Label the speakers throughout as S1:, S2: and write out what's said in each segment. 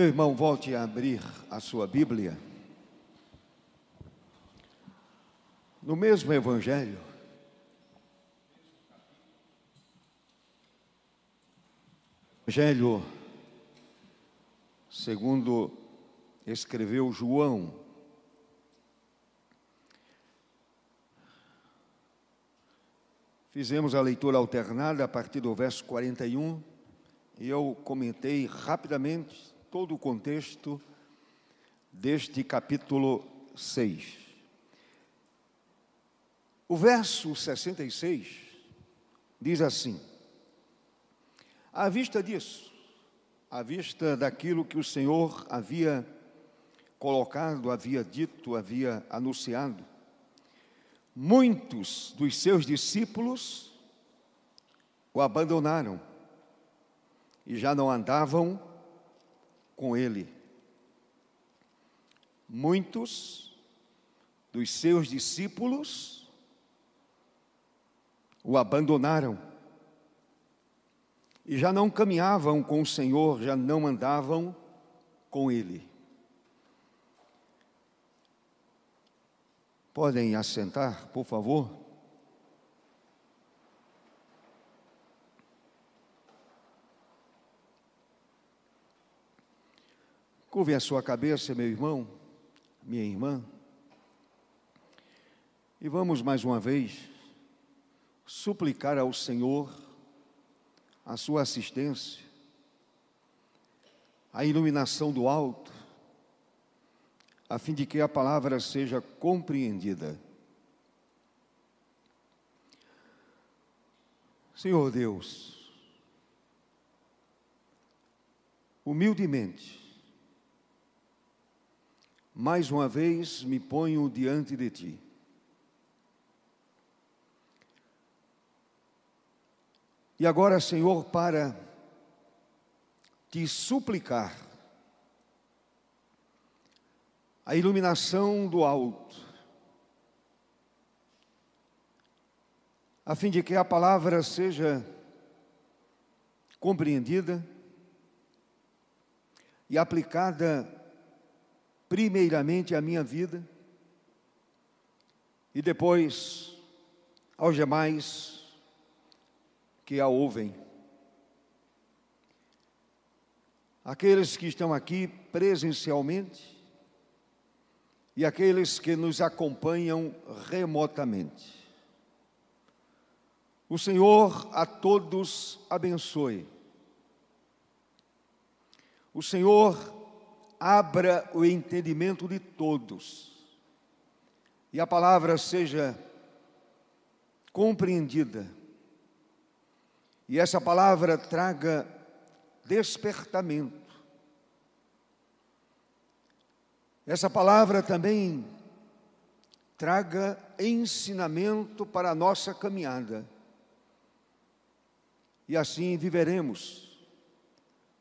S1: Meu irmão, volte a abrir a sua Bíblia. No mesmo Evangelho, Evangelho segundo escreveu João, Fizemos a leitura alternada a partir do verso 41 e eu comentei rapidamente todo o contexto deste capítulo 6. O verso 66 diz assim: À vista disso, à vista daquilo que o Senhor havia colocado, havia dito, havia anunciado, muitos dos seus discípulos o abandonaram e já não andavam com ele. Muitos dos seus discípulos o abandonaram e já não caminhavam com o Senhor, já não andavam com ele. Podem assentar, por favor? Curve a sua cabeça, meu irmão, minha irmã, e vamos mais uma vez suplicar ao Senhor a sua assistência, a iluminação do alto, a fim de que a palavra seja compreendida. Senhor Deus, humildemente, mais uma vez me ponho diante de ti. E agora, Senhor, para te suplicar a iluminação do alto, a fim de que a palavra seja compreendida e aplicada primeiramente à minha vida e depois aos demais que a ouvem. Aqueles que estão aqui presencialmente e aqueles que nos acompanham remotamente. O Senhor a todos abençoe. O Senhor abra o entendimento de todos e a palavra seja compreendida e essa palavra traga despertamento. Essa palavra também traga ensinamento para a nossa caminhada. E assim viveremos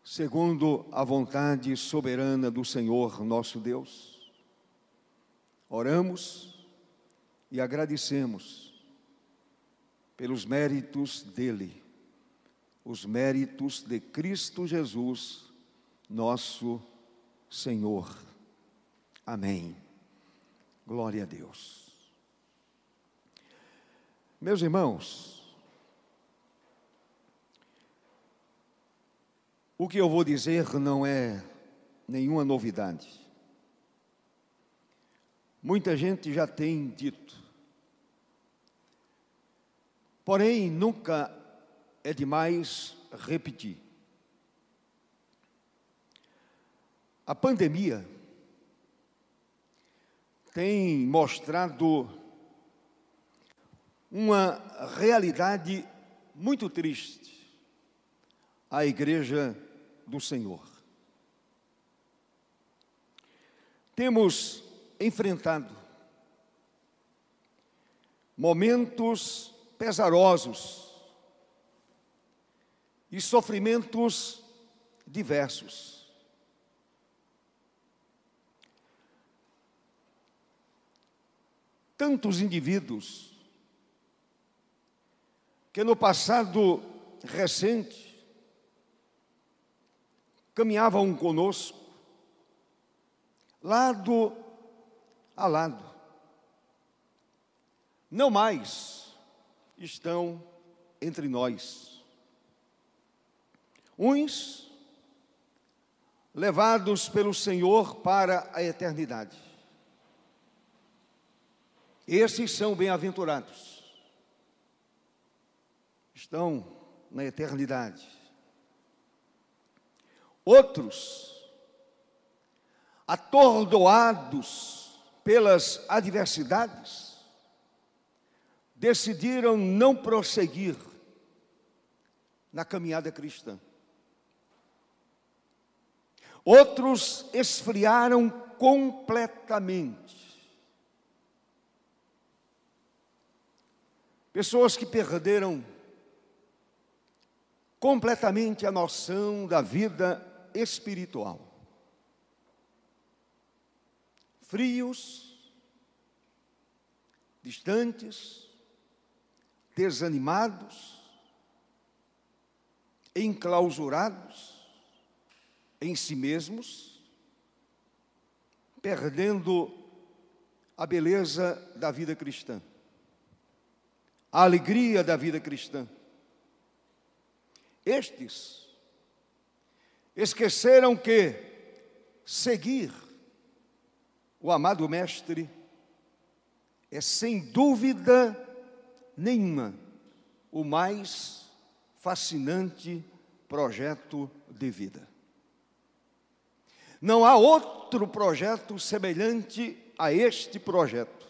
S1: segundo a vontade soberana do Senhor nosso Deus. Oramos e agradecemos pelos méritos dele, os méritos de Cristo Jesus, nosso Senhor. Amém. Glória a Deus. Meus irmãos, O que eu vou dizer não é nenhuma novidade. Muita gente já tem dito. Porém, nunca é demais repetir. A pandemia tem mostrado uma realidade muito triste. A igreja do Senhor. Temos enfrentado momentos pesarosos e sofrimentos diversos. Tantos indivíduos que no passado recente caminhavam conosco lado a lado. Não mais estão entre nós. Uns levados pelo Senhor para a eternidade. Esses são bem-aventurados. Estão na eternidade. Outros, atordoados pelas adversidades, decidiram não prosseguir na caminhada cristã. Outros esfriaram completamente. Pessoas que perderam completamente a noção da vida espiritual. Frios, distantes, desanimados, enclausurados em si mesmos, perdendo a beleza da vida cristã, a alegria da vida cristã. Estes esqueceram que seguir o amado Mestre é sem dúvida nenhuma o mais fascinante projeto de vida. Não há outro projeto semelhante a este projeto.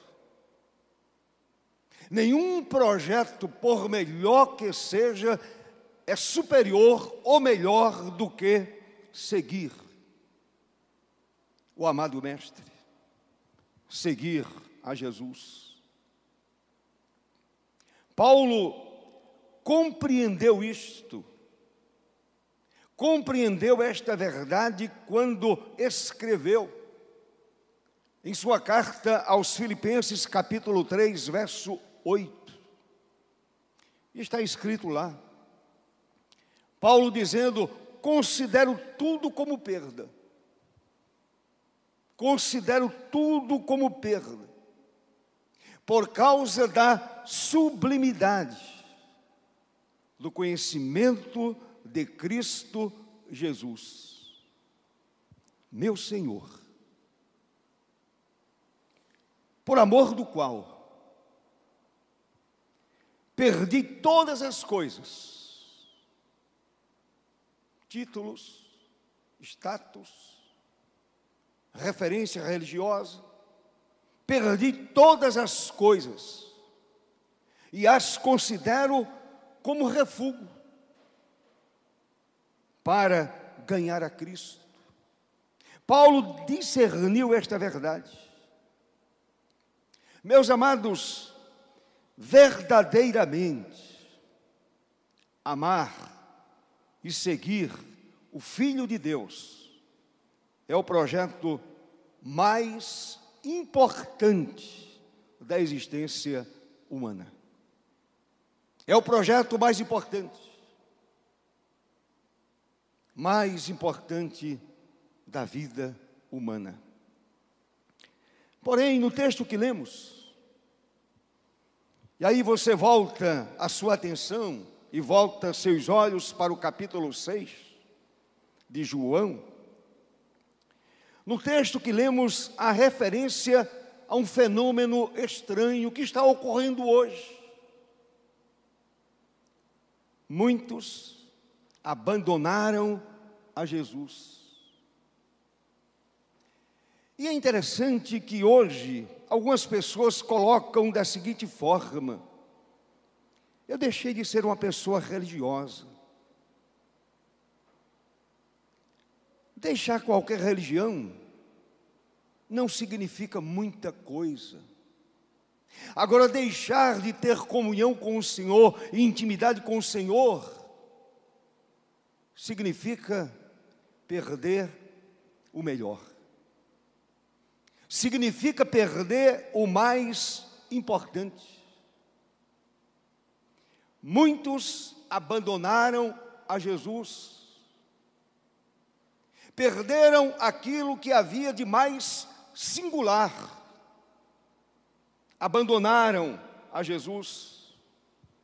S1: Nenhum projeto, por melhor que seja, é superior ou melhor do que seguir o amado Mestre, seguir a Jesus. Paulo compreendeu isto compreendeu esta verdade quando escreveu em sua carta aos Filipenses, capítulo 3, verso 8. Está escrito lá. Paulo dizendo: Considero tudo como perda. Considero tudo como perda. Por causa da sublimidade do conhecimento de Cristo Jesus, meu Senhor, por amor do qual perdi todas as coisas, títulos, status, referência religiosa, perdi todas as coisas e as considero como refúgio para ganhar a Cristo. Paulo discerniu esta verdade. Meus amados, verdadeiramente, amar e seguir o Filho de Deus é o projeto mais importante da existência humana. É o projeto mais importante mais importante da vida humana. Porém, no texto que lemos, e aí você volta a sua atenção e volta seus olhos para o capítulo 6 de João. No texto que lemos, a referência a um fenômeno estranho que está ocorrendo hoje. Muitos abandonaram a Jesus. E é interessante que hoje algumas pessoas colocam da seguinte forma: eu deixei de ser uma pessoa religiosa. Deixar qualquer religião não significa muita coisa. Agora, deixar de ter comunhão com o Senhor e intimidade com o Senhor significa perder o melhor. Significa perder o mais importante. Muitos abandonaram a Jesus, perderam aquilo que havia de mais singular. Abandonaram a Jesus.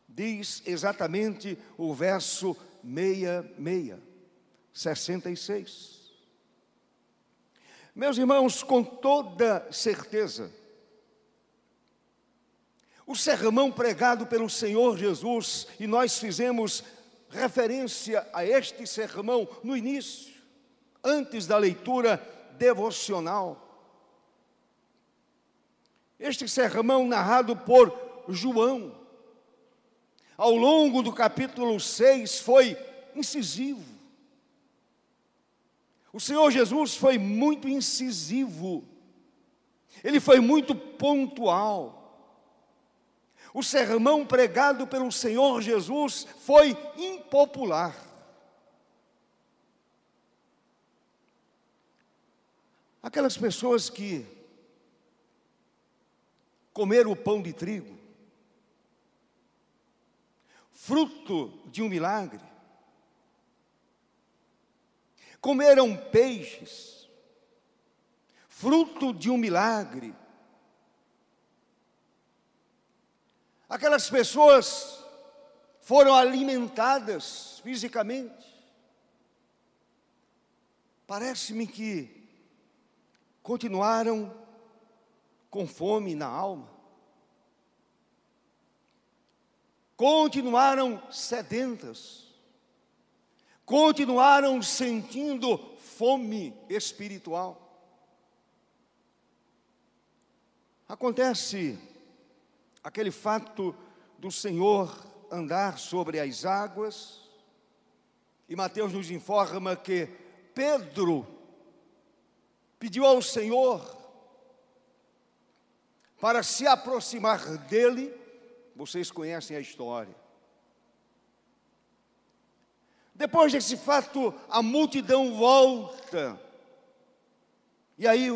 S1: Diz exatamente o verso 66, 66. Meus irmãos, com toda certeza, o sermão pregado pelo Senhor Jesus, e nós fizemos referência a este sermão no início, antes da leitura devocional. Este sermão narrado por João, ao longo do capítulo 6, foi incisivo. O Senhor Jesus foi muito incisivo, ele foi muito pontual. O sermão pregado pelo Senhor Jesus foi impopular. Aquelas pessoas que comeram o pão de trigo, fruto de um milagre, comeram peixes, fruto de um milagre. Aquelas pessoas foram alimentadas fisicamente. Parece-me que continuaram com fome na alma, continuaram sedentas, continuaram sentindo fome espiritual. Acontece aquele fato do Senhor andar sobre as águas, e Mateus nos informa que Pedro pediu ao Senhor para se aproximar dele, vocês conhecem a história. Depois desse fato, a multidão volta, e aí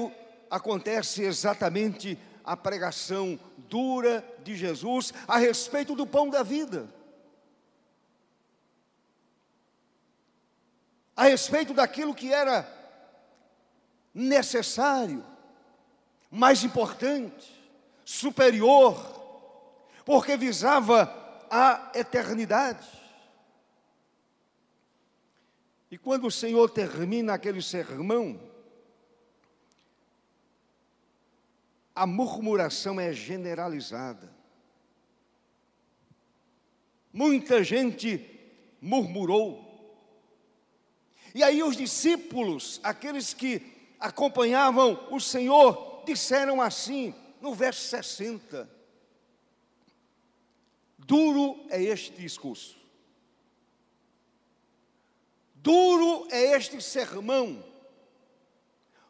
S1: acontece exatamente a pregação dura de Jesus a respeito do pão da vida. A respeito daquilo que era necessário, mais importante, superior, porque visava a eternidade. E quando o Senhor termina aquele sermão, a murmuração é generalizada. Muita gente murmurou. E aí os discípulos, aqueles que acompanhavam o Senhor disseram assim, no verso 60. Duro é este discurso. Duro é este sermão.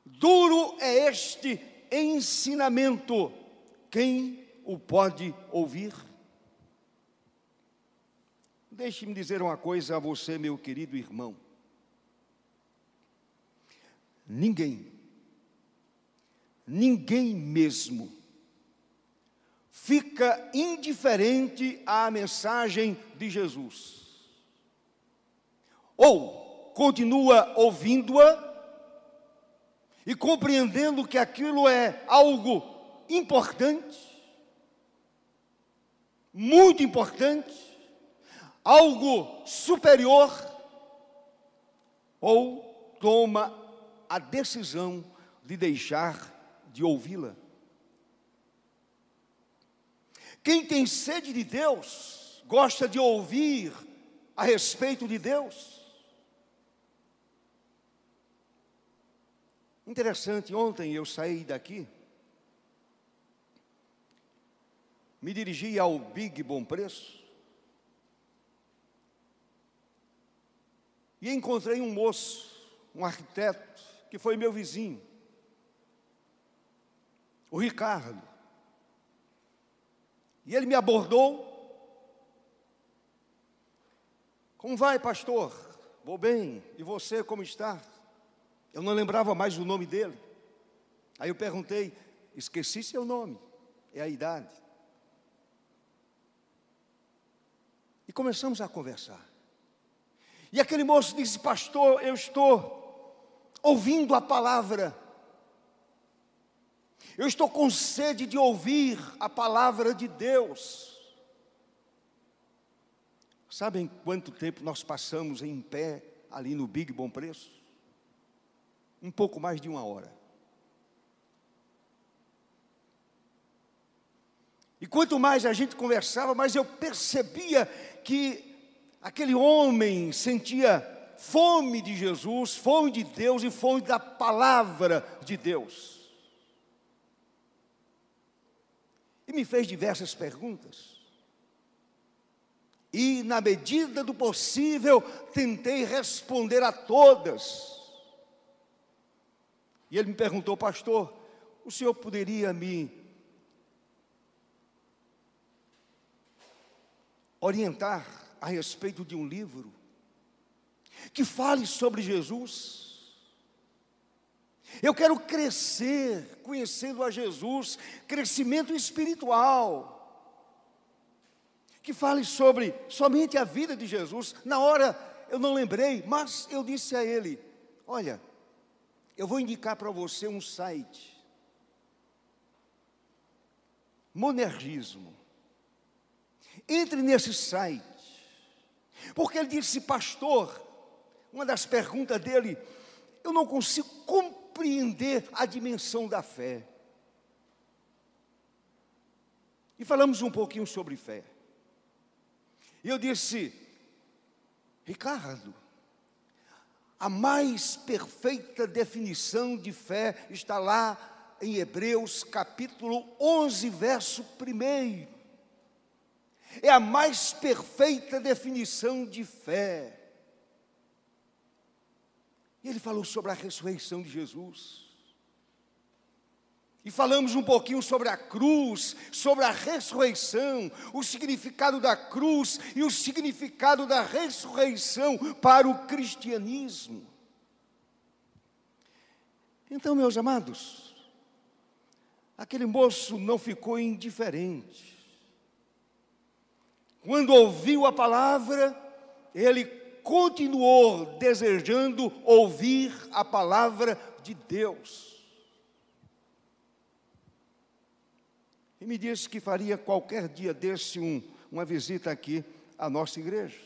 S1: Duro é este ensinamento. Quem o pode ouvir? Deixe-me dizer uma coisa a você, meu querido irmão. Ninguém, ninguém mesmo, fica indiferente à mensagem de Jesus. Ou continua ouvindo-a e compreendendo que aquilo é algo importante, muito importante, algo superior, ou toma a decisão de deixar de ouvi-la. Quem tem sede de Deus, gosta de ouvir a respeito de Deus. Interessante, ontem eu saí daqui, me dirigi ao Big Bom Preço, e encontrei um moço, um arquiteto, que foi meu vizinho, o Ricardo. E ele me abordou. Como vai, pastor? Vou bem. E você, como está? Eu não lembrava mais o nome dele. Aí eu perguntei: esqueci seu nome? É a idade. E começamos a conversar. E aquele moço disse: Pastor, eu estou ouvindo a palavra. Eu estou com sede de ouvir a palavra de Deus. Sabem quanto tempo nós passamos em pé ali no Big Bom Preço? Um pouco mais de uma hora. E quanto mais a gente conversava, mais eu percebia que aquele homem sentia fome de Jesus, fome de Deus e fome da palavra de Deus. e me fez diversas perguntas. E, na medida do possível, tentei responder a todas. E ele me perguntou, pastor, o senhor poderia me orientar a respeito de um livro que fale sobre Jesus? Eu quero crescer conhecendo a Jesus, crescimento espiritual. Que fale sobre somente a vida de Jesus. Na hora eu não lembrei, mas eu disse a ele: Olha, eu vou indicar para você um site. Monergismo. Entre nesse site. Porque ele disse, pastor, uma das perguntas dele, eu não consigo compreender a dimensão da fé. E falamos um pouquinho sobre fé. E eu disse, Ricardo, a mais perfeita definição de fé está lá em Hebreus capítulo 11, verso 1. É a mais perfeita definição de fé. E ele falou sobre a ressurreição de Jesus. E falamos um pouquinho sobre a cruz, sobre a ressurreição, o significado da cruz e o significado da ressurreição para o cristianismo. Então, meus amados, aquele moço não ficou indiferente. Quando ouviu a palavra, ele continuou desejando ouvir a palavra de Deus. E me disse que faria qualquer dia desse um, uma visita aqui à nossa igreja.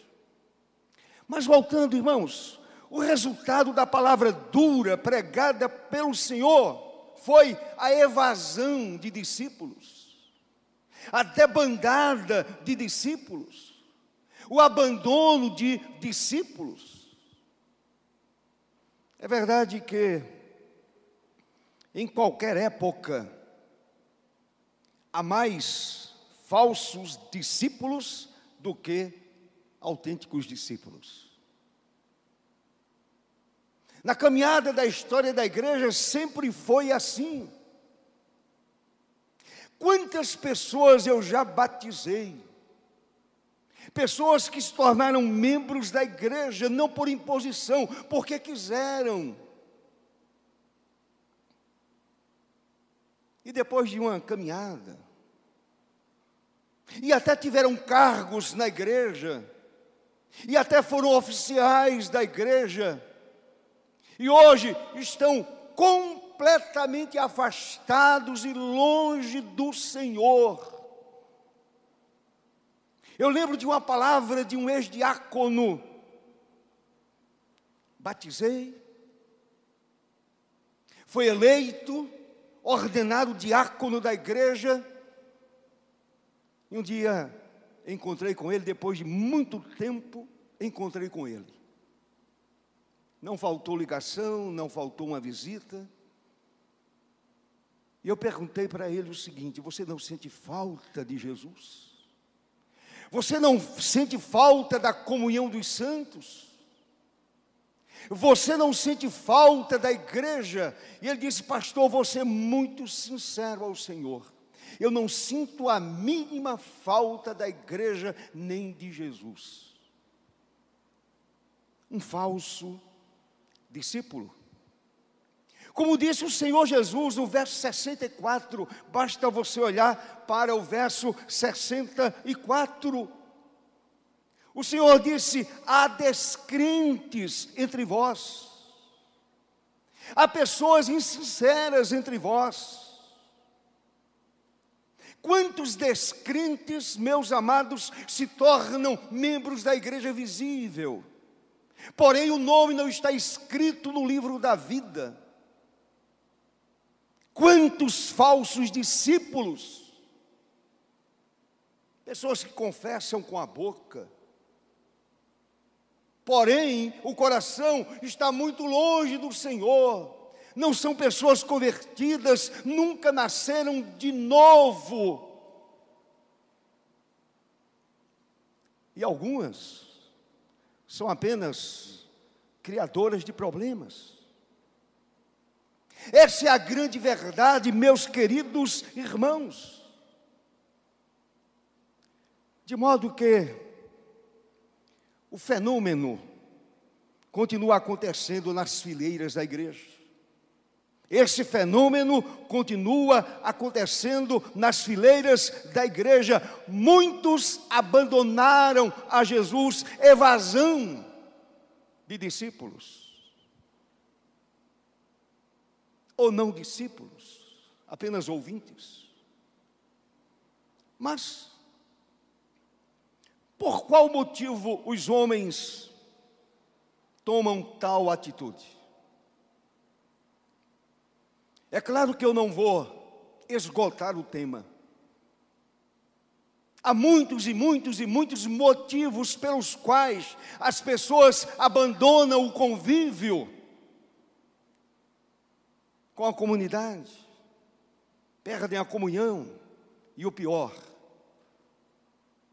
S1: Mas voltando, irmãos, o resultado da palavra dura pregada pelo Senhor foi a evasão de discípulos, a debandada de discípulos o abandono de discípulos. É verdade que, em qualquer época, há mais falsos discípulos do que autênticos discípulos. Na caminhada da história da igreja sempre foi assim. Quantas pessoas eu já batizei, Pessoas que se tornaram membros da igreja, não por imposição, porque quiseram. E depois de uma caminhada, e até tiveram cargos na igreja, e até foram oficiais da igreja, e hoje estão completamente afastados e longe do Senhor. Eu lembro de uma palavra de um ex-diácono. Batizei, foi eleito, ordenado diácono da igreja. E um dia encontrei com ele, depois de muito tempo, encontrei com ele. Não faltou ligação, não faltou uma visita. E eu perguntei para ele o seguinte: Você não sente falta de Jesus? Você não sente falta da comunhão dos santos? Você não sente falta da igreja? E ele disse, pastor, você é muito sincero ao Senhor. Eu não sinto a mínima falta da igreja nem de Jesus. Um falso discípulo. Como disse o Senhor Jesus no verso 64, basta você olhar para o verso 64. O Senhor disse: há descrentes entre vós. Há pessoas insinceras entre vós. Quantos descrentes, meus amados, se tornam membros da igreja visível? Porém, o nome não está escrito no livro da vida. Quantos falsos discípulos, pessoas que confessam com a boca, porém o coração está muito longe do Senhor, não são pessoas convertidas, nunca nasceram de novo. E algumas são apenas criadoras de problemas. Essa é a grande verdade, meus queridos irmãos. De modo que o fenômeno continua acontecendo nas fileiras da igreja. Esse fenômeno continua acontecendo nas fileiras da igreja. Muitos abandonaram a Jesus, evasão de discípulos. Ou não discípulos, apenas ouvintes. Mas, por qual motivo os homens tomam tal atitude? É claro que eu não vou esgotar o tema. Há muitos e muitos e muitos motivos pelos quais as pessoas abandonam o convívio com a comunidade, perdem a comunhão e o pior,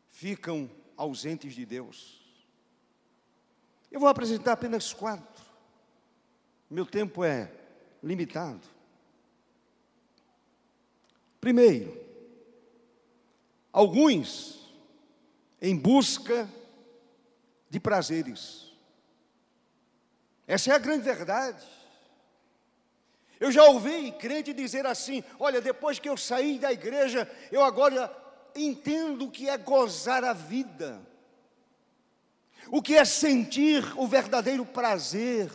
S1: ficam ausentes de Deus. Eu vou apresentar apenas quatro. Meu tempo é limitado. Primeiro, alguns em busca de prazeres. Essa é a grande verdade. Eu já ouvi crente dizer assim: olha, depois que eu saí da igreja, eu agora entendo o que é gozar a vida, o que é sentir o verdadeiro prazer.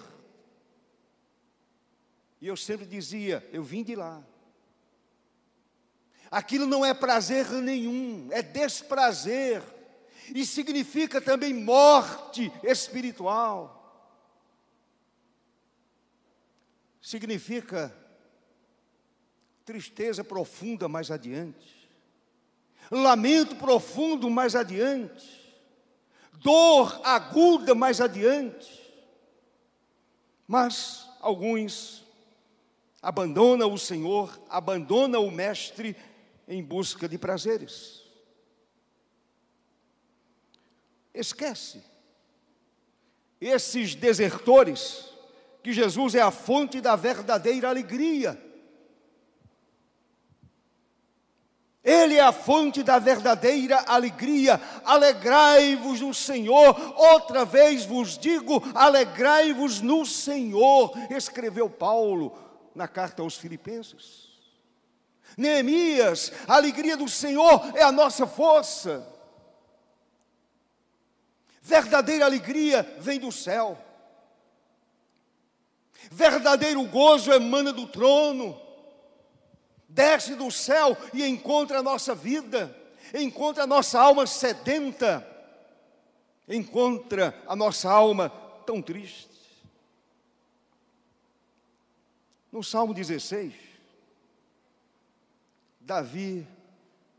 S1: E eu sempre dizia: eu vim de lá. Aquilo não é prazer nenhum, é desprazer, e significa também morte espiritual. Significa tristeza profunda mais adiante, lamento profundo mais adiante, dor aguda mais adiante. Mas alguns abandonam o Senhor, abandonam o Mestre em busca de prazeres. Esquece esses desertores que Jesus é a fonte da verdadeira alegria. Ele é a fonte da verdadeira alegria. Alegrai-vos no Senhor. Outra vez vos digo: alegrai-vos no Senhor. Escreveu Paulo na carta aos Filipenses. Neemias, a alegria do Senhor é a nossa força. Verdadeira alegria vem do céu. Verdadeiro gozo emana do trono. Desce do céu e encontra a nossa vida, encontra a nossa alma sedenta, encontra a nossa alma tão triste. No Salmo 16, Davi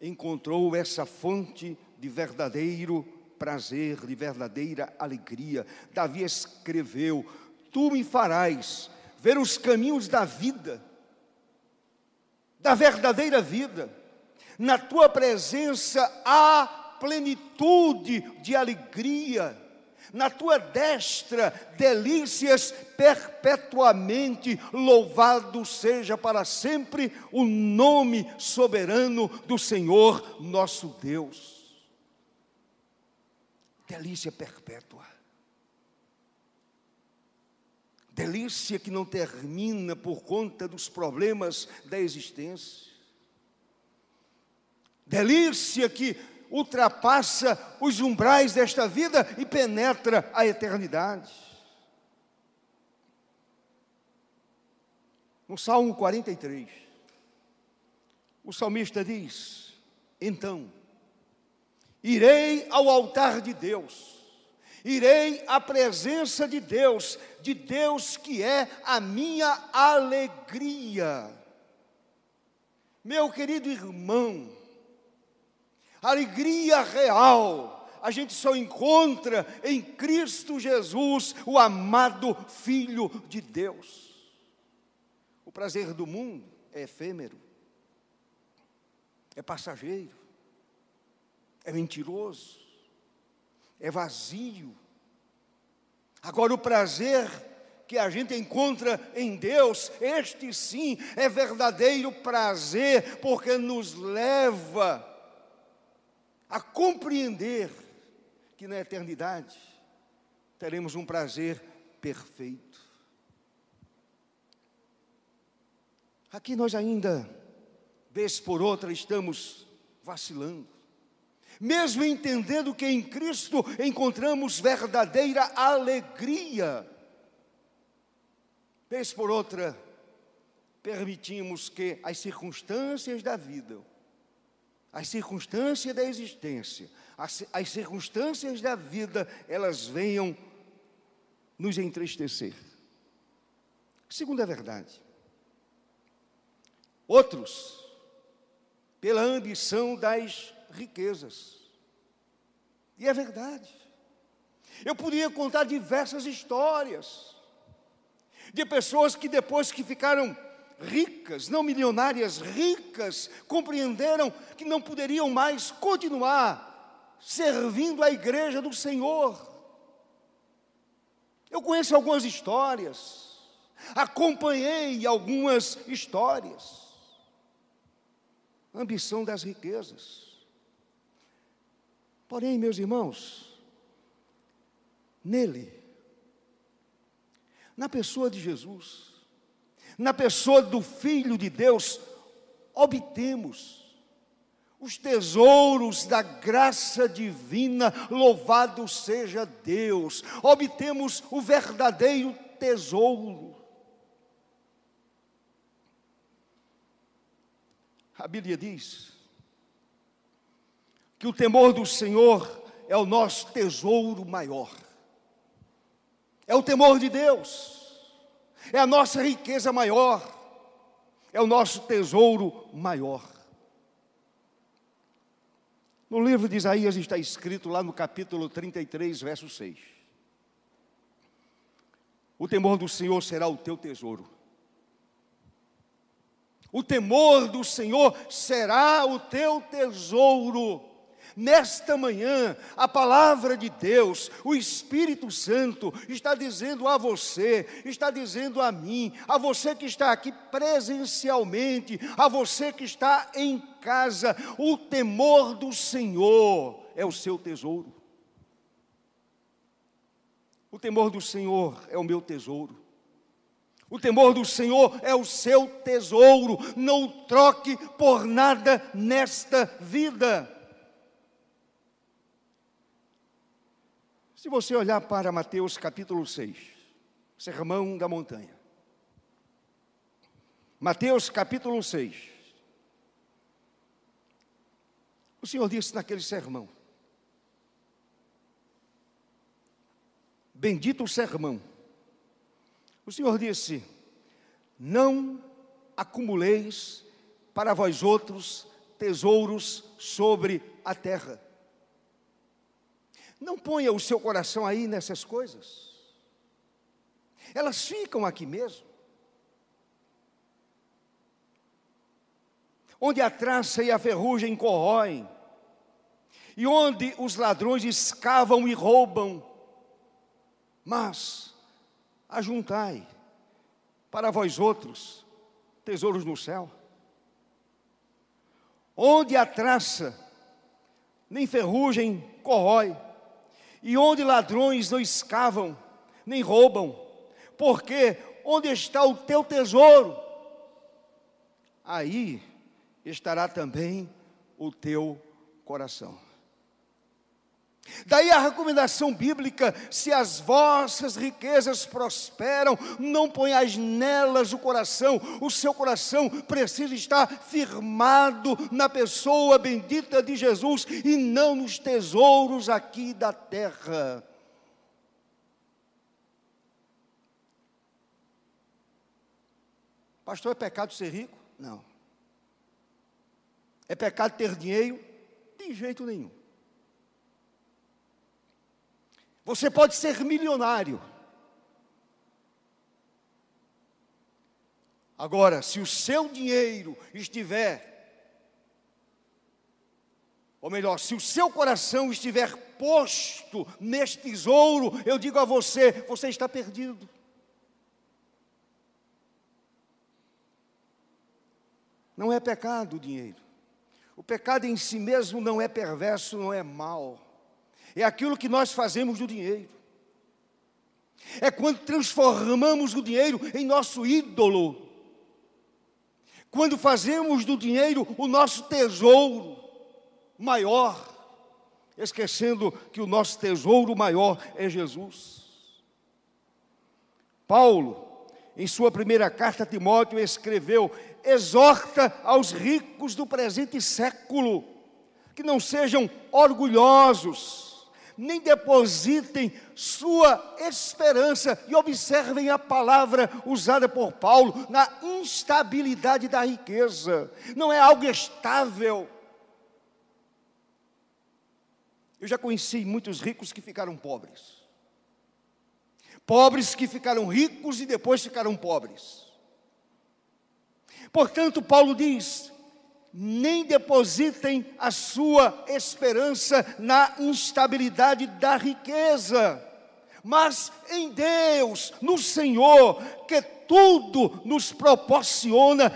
S1: encontrou essa fonte de verdadeiro prazer, de verdadeira alegria. Davi escreveu: Tu me farás ver os caminhos da vida, da verdadeira vida. Na tua presença há plenitude de alegria na tua destra delícias perpetuamente, louvado seja para sempre o nome soberano do Senhor nosso Deus. Delícia perpétua. Delícia que não termina por conta dos problemas da existência. Delícia que ultrapassa os umbrais desta vida e penetra a eternidade. No Salmo 43, o salmista diz: Então, irei ao altar de Deus, irei à presença de Deus, de Deus que é a minha alegria. Meu querido irmão, alegria real, a gente só encontra em Cristo Jesus, o amado Filho de Deus prazer do mundo é efêmero, é passageiro, é mentiroso, é vazio. Agora, o prazer que a gente encontra em Deus, este sim é verdadeiro prazer, porque nos leva a compreender que na eternidade teremos um prazer perfeito. Aqui nós ainda, vez por outra, estamos vacilando. Mesmo entendendo que em Cristo encontramos verdadeira alegria, vez por outra, permitimos que as circunstâncias da vida, as circunstâncias da existência, as, as circunstâncias da vida, elas venham nos entristecer. Segunda verdade, Outros, pela ambição das riquezas. E é verdade. Eu podia contar diversas histórias de pessoas que depois que ficaram ricas, não milionárias, ricas, compreenderam que não poderiam mais continuar servindo a igreja do Senhor. Eu conheço algumas histórias, acompanhei algumas histórias ambição das riquezas. Porém, meus irmãos, nele, na pessoa de Jesus, na pessoa do Filho de Deus, obtemos os tesouros da graça divina, louvado seja Deus, obtemos o verdadeiro tesouro. A Bíblia diz que o temor do Senhor é o nosso tesouro maior. É o temor de Deus, é a nossa riqueza maior, é o nosso tesouro maior. No livro de Isaías está escrito lá no capítulo 33, verso 6. O temor do Senhor será o teu tesouro. O temor do Senhor será o teu tesouro. Nesta manhã, a palavra de Deus, o Espírito Santo, está dizendo a você, está dizendo a mim, a você que está aqui presencialmente, a você que está em casa, o temor do Senhor é o seu tesouro. O temor do Senhor é o meu tesouro. O temor do Senhor é o seu tesouro, não o troque por nada nesta vida. Se você olhar para Mateus capítulo 6, Sermão da Montanha. Mateus capítulo 6. O Senhor disse naquele sermão: Bendito o sermão o Senhor disse: Não acumuleis para vós outros tesouros sobre a terra. Não ponha o seu coração aí nessas coisas. Elas ficam aqui mesmo. Onde a traça e a ferrugem corroem, e onde os ladrões escavam e roubam, mas ajuntai para vós outros tesouros no céu, onde a traça nem ferrugem corrói, e onde ladrões não escavam, nem roubam, porque onde está o teu tesouro, aí estará também o teu coração. Daí a recomendação bíblica: se as vossas riquezas prosperam, não ponhais nelas o coração, o seu coração precisa estar firmado na pessoa bendita de Jesus e não nos tesouros aqui da terra. Pastor, é pecado ser rico? Não. É pecado ter dinheiro? De jeito nenhum. Você pode ser milionário. Agora, se o seu dinheiro estiver, ou melhor, se o seu coração estiver posto neste tesouro, eu digo a você: você está perdido. Não é pecado o dinheiro. O pecado em si mesmo não é perverso, não é mal é aquilo que nós fazemos do dinheiro. É quando transformamos o dinheiro em nosso ídolo. Quando fazemos do dinheiro o nosso tesouro maior, esquecendo que o nosso tesouro maior é Jesus. Paulo, em sua primeira carta a Timóteo, escreveu: exorta aos ricos do presente século que não sejam orgulhosos, nem depositem sua esperança, e observem a palavra usada por Paulo, na instabilidade da riqueza, não é algo estável. Eu já conheci muitos ricos que ficaram pobres, pobres que ficaram ricos e depois ficaram pobres. Portanto, Paulo diz: nem depositem a sua esperança na instabilidade da riqueza, mas em Deus, no Senhor, que tudo nos proporciona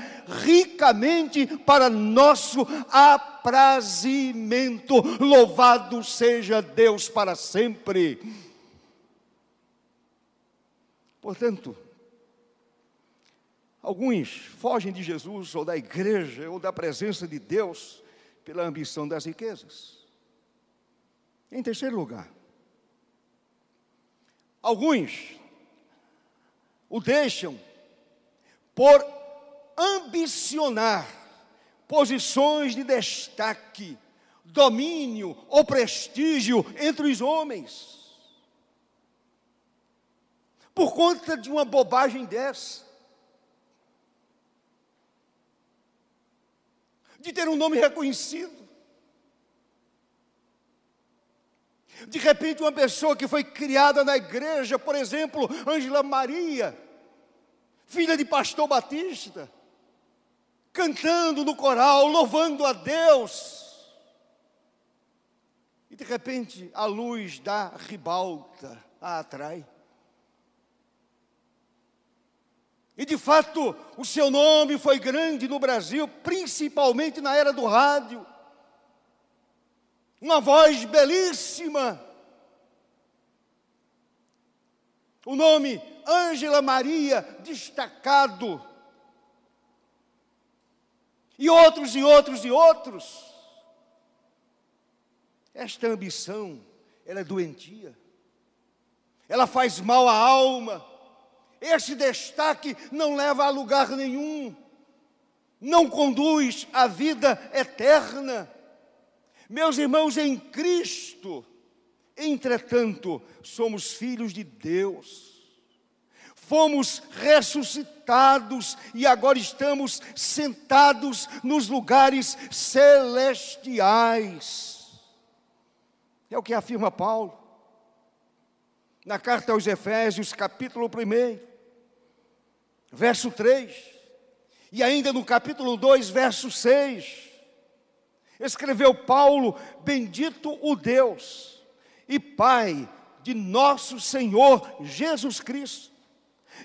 S1: ricamente para nosso aprazimento. Louvado seja Deus para sempre. Portanto, Alguns fogem de Jesus ou da igreja ou da presença de Deus pela ambição das riquezas. Em terceiro lugar, alguns o deixam por ambicionar posições de destaque, domínio ou prestígio entre os homens. Por conta de uma bobagem dessa, de ter um nome reconhecido. De repente, uma pessoa que foi criada na igreja, por exemplo, Ângela Maria, filha de pastor Batista, cantando no coral, louvando a Deus. E de repente, a luz da ribalta a atrai. E de fato, o seu nome foi grande no Brasil, principalmente na era do rádio. Uma voz belíssima. O nome Ângela Maria, destacado. E outros, e outros, e outros. Esta ambição, ela é doentia. Ela faz mal à alma esse destaque não leva a lugar nenhum, não conduz à vida eterna. Meus irmãos, em Cristo, entretanto, somos filhos de Deus, fomos ressuscitados e agora estamos sentados nos lugares celestiais. É o que afirma Paulo na carta aos Efésios, capítulo 1 verso 3, e ainda no capítulo 2, verso 6, escreveu Paulo: Bendito o Deus e Pai de nosso Senhor Jesus Cristo,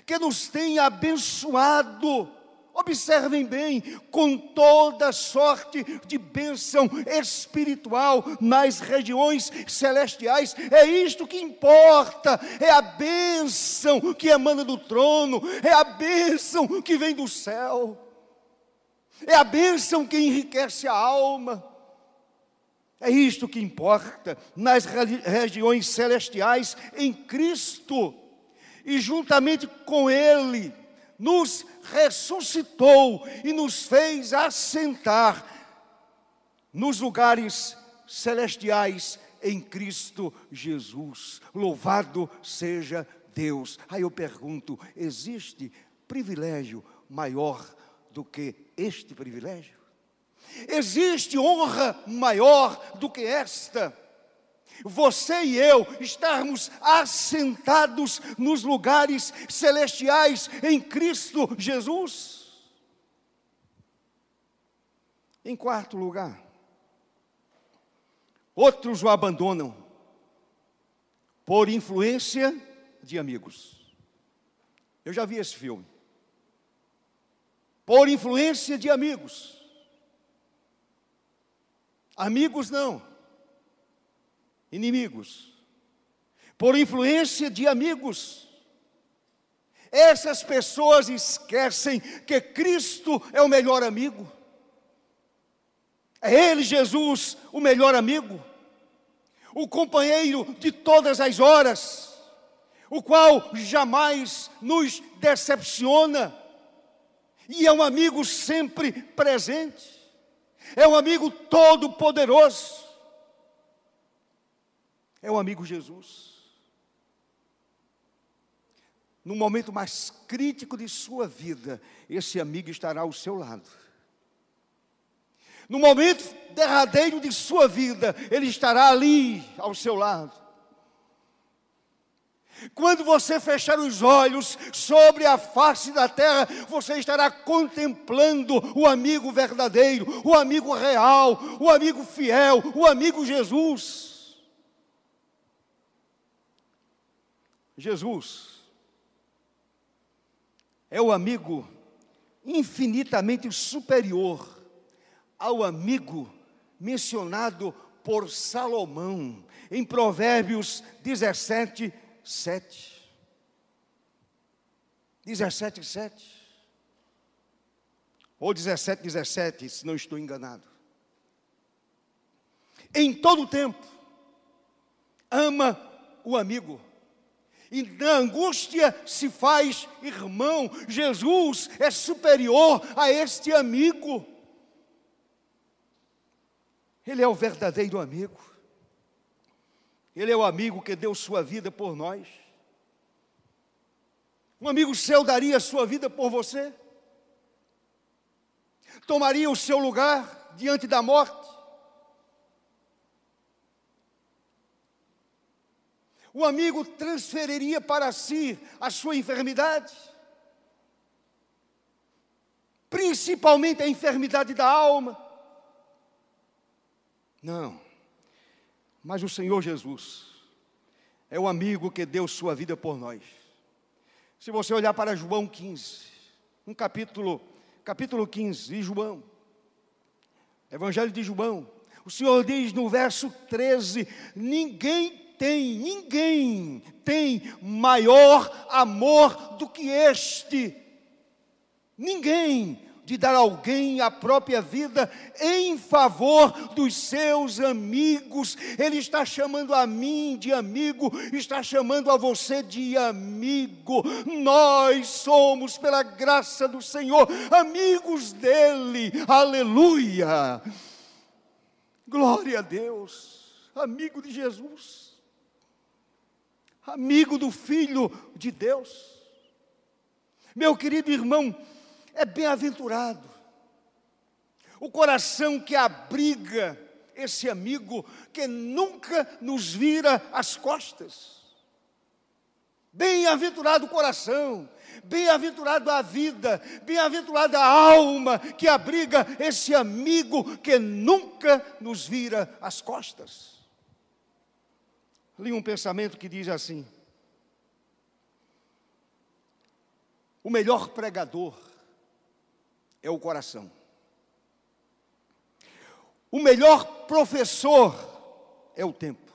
S1: que nos tem abençoado Observem bem, com toda sorte de bênção espiritual nas regiões celestiais, é isto que importa, é a bênção que emana do trono, é a bênção que vem do céu, é a bênção que enriquece a alma. É isto que importa nas regiões celestiais em Cristo. E juntamente com Ele, nos ressuscitou e nos fez assentar nos lugares celestiais em Cristo Jesus. Louvado seja Deus. Aí eu pergunto: existe privilégio maior do que este privilégio? Existe honra maior do que esta? Você e eu estarmos assentados nos lugares celestiais em Cristo Jesus. Em quarto lugar, outros o abandonam por influência de amigos. Eu já vi esse filme. Por influência de amigos. Amigos não, inimigos. Por influência de amigos. Essas pessoas esquecem que Cristo é o melhor amigo. É Ele, Jesus, o melhor amigo, o companheiro de todas as horas, o qual jamais nos decepciona, e é um amigo sempre presente é um amigo todo-poderoso, é o amigo Jesus. No momento mais crítico de sua vida, esse amigo estará ao seu lado. No momento derradeiro de sua vida, ele estará ali ao seu lado. Quando você fechar os olhos sobre a face da terra, você estará contemplando o amigo verdadeiro, o amigo real, o amigo fiel, o amigo Jesus. Jesus é o amigo infinitamente superior ao amigo mencionado por Salomão em Provérbios 17, 7. 17, 7. Ou 17, 17, se não estou enganado. Em todo tempo, ama o amigo. E na angústia se faz irmão. Jesus é superior a este amigo. Ele é o verdadeiro amigo. Ele é o amigo que deu sua vida por nós. Um amigo seu daria sua vida por você? Tomaria o seu lugar diante da morte? O amigo transferiria para si a sua enfermidade? Principalmente a enfermidade da alma? Não. Mas o Senhor Jesus é o amigo que deu sua vida por nós. Se você olhar para João 15, um capítulo, capítulo 15 de João, Evangelho de João, o Senhor diz no verso 13: ninguém tem, ninguém tem maior amor do que este. Ninguém de dar alguém a própria vida em favor dos seus amigos. Ele está chamando a mim de amigo, está chamando a você de amigo. Nós somos, pela graça do Senhor, amigos dele. Aleluia! Glória a Deus, amigo de Jesus, amigo do Filho de Deus. Meu querido irmão, é bem-aventurado. O coração que abriga esse amigo que nunca nos vira as costas. Bem-aventurado o coração, bem-aventurado a vida, bem-aventurada a alma que abriga esse amigo que nunca nos vira as costas. Li um pensamento que diz assim: o melhor pregador é o coração. O melhor professor é o tempo.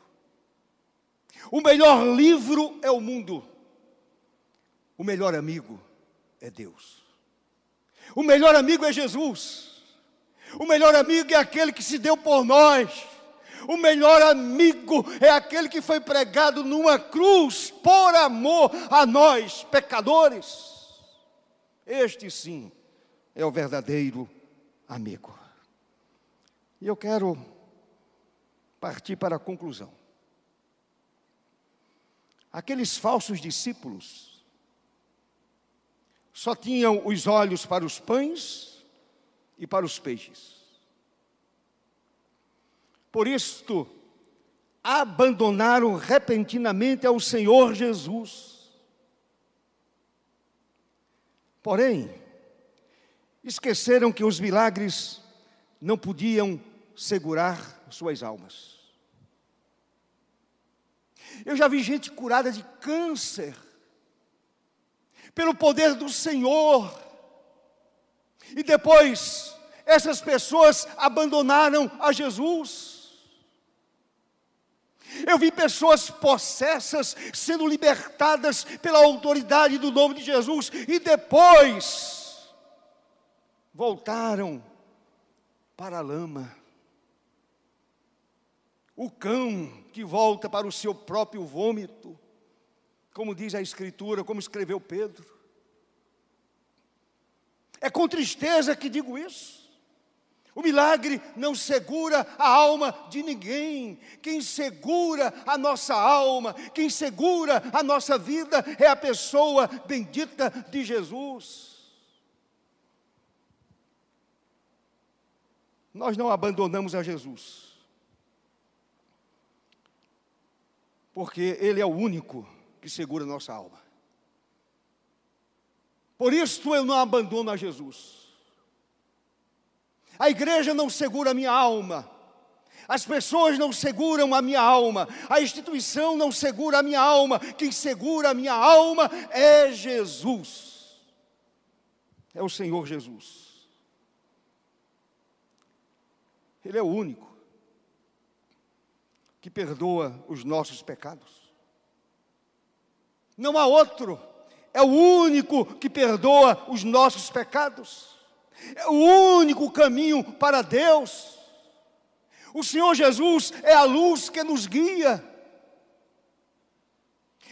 S1: O melhor livro é o mundo. O melhor amigo é Deus. O melhor amigo é Jesus. O melhor amigo é aquele que se deu por nós. O melhor amigo é aquele que foi pregado numa cruz por amor a nós, pecadores. Este sim é o verdadeiro amigo. E eu quero partir para a conclusão. Aqueles falsos discípulos só tinham os olhos para os pães e para os peixes. Por isto, abandonaram repentinamente ao Senhor Jesus. Porém, esqueceram que os milagres não podiam segurar suas almas. Eu já vi gente curada de câncer, pelo poder do Senhor, e depois essas pessoas abandonaram a Jesus. Eu vi pessoas possessas sendo libertadas pela autoridade do nome de Jesus e depois voltaram para a lama. O cão que volta para o seu próprio vômito, como diz a Escritura, como escreveu Pedro. É com tristeza que digo isso. O milagre não segura a alma de ninguém. Quem segura a nossa alma, quem segura a nossa vida é a pessoa bendita de Jesus. Nós não abandonamos a Jesus, porque Ele é o único que segura a nossa alma. Por isso eu não abandono a Jesus. A igreja não segura a minha alma. As pessoas não seguram a minha alma, a instituição não segura a minha alma, quem segura a minha alma é Jesus, é o Senhor Jesus. Ele é o único que perdoa os nossos pecados. Não há outro, é o único que perdoa os nossos pecados. É o único caminho para Deus. O Senhor Jesus é a luz que nos guia,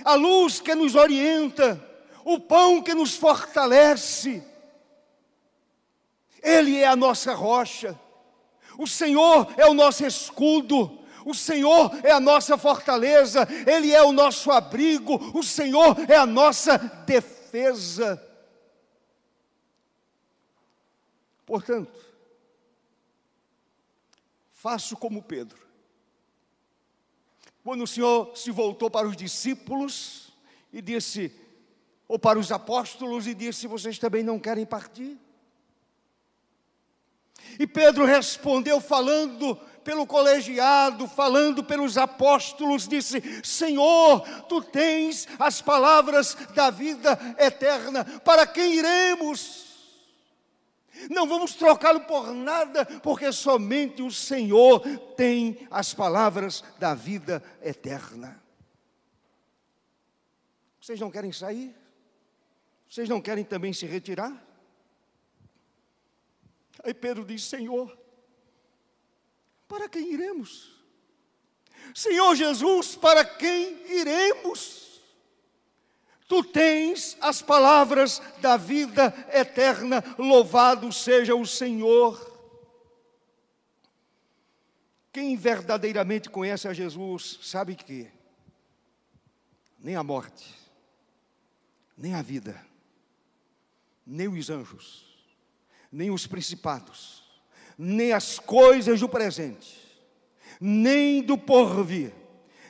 S1: a luz que nos orienta, o pão que nos fortalece. Ele é a nossa rocha, o Senhor é o nosso escudo, o Senhor é a nossa fortaleza, Ele é o nosso abrigo, o Senhor é a nossa defesa. Portanto, faço como Pedro. Quando o Senhor se voltou para os discípulos e disse, ou para os apóstolos, e disse: Vocês também não querem partir? E Pedro respondeu, falando pelo colegiado, falando pelos apóstolos, disse: Senhor, tu tens as palavras da vida eterna, para quem iremos? Não vamos trocá-lo por nada, porque somente o Senhor tem as palavras da vida eterna. Vocês não querem sair? Vocês não querem também se retirar? Aí Pedro diz: Senhor, para quem iremos? Senhor Jesus, para quem iremos? Tu tens as palavras da vida eterna, louvado seja o Senhor. Quem verdadeiramente conhece a Jesus sabe que nem a morte, nem a vida, nem os anjos, nem os principados, nem as coisas do presente, nem do porvir,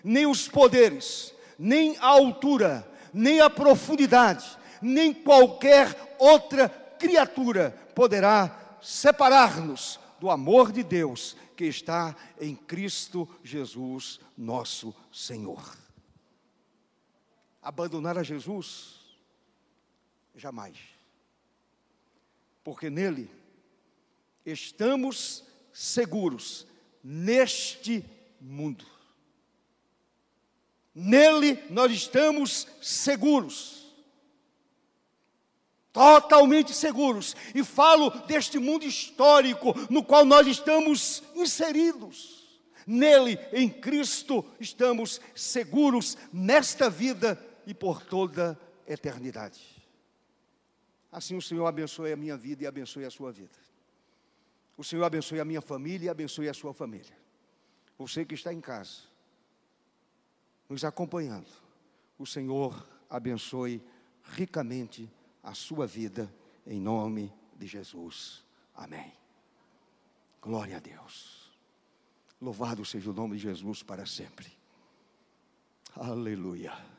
S1: nem os poderes, nem a altura, nem a profundidade, nem qualquer outra criatura poderá separar-nos do amor de Deus que está em Cristo Jesus, nosso Senhor. Abandonar a Jesus? Jamais. Porque nele estamos seguros neste mundo. Nele nós estamos seguros. Totalmente seguros. E falo deste mundo histórico no qual nós estamos inseridos. Nele, em Cristo, estamos seguros nesta vida e por toda a eternidade. Assim o Senhor abençoe a minha vida e abençoe a sua vida. O Senhor abençoe a minha família e abençoe a sua família. Você que está em casa, nos acompanhando, o Senhor abençoe ricamente a sua vida, em nome de Jesus. Amém. Glória a Deus. Louvado seja o nome de Jesus para sempre. Aleluia.